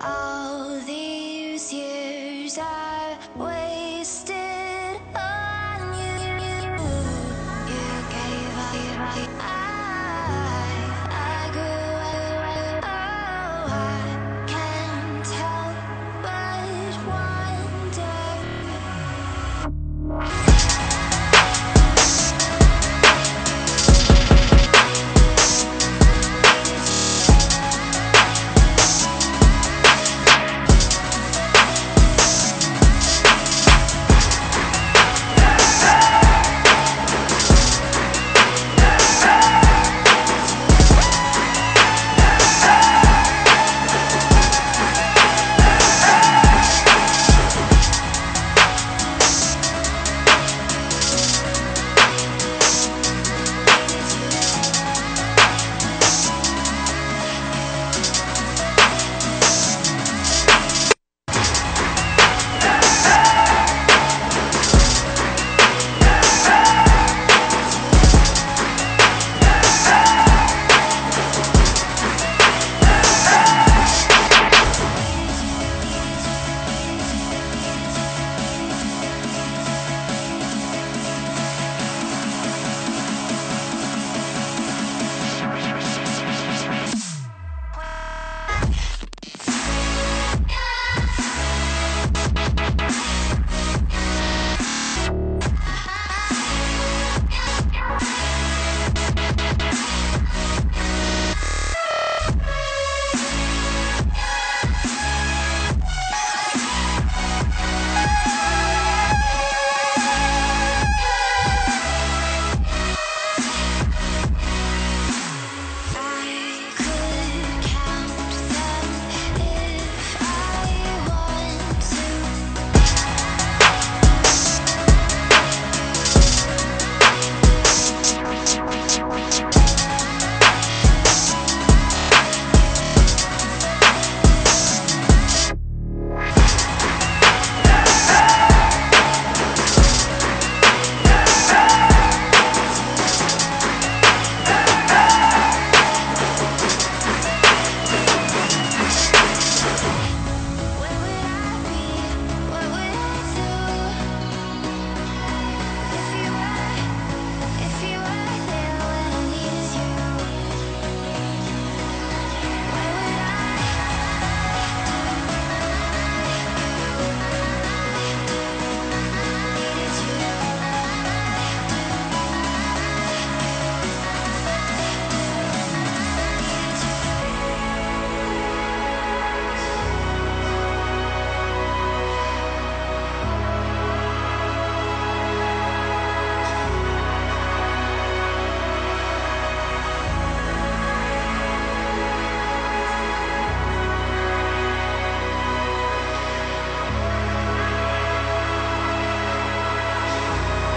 out.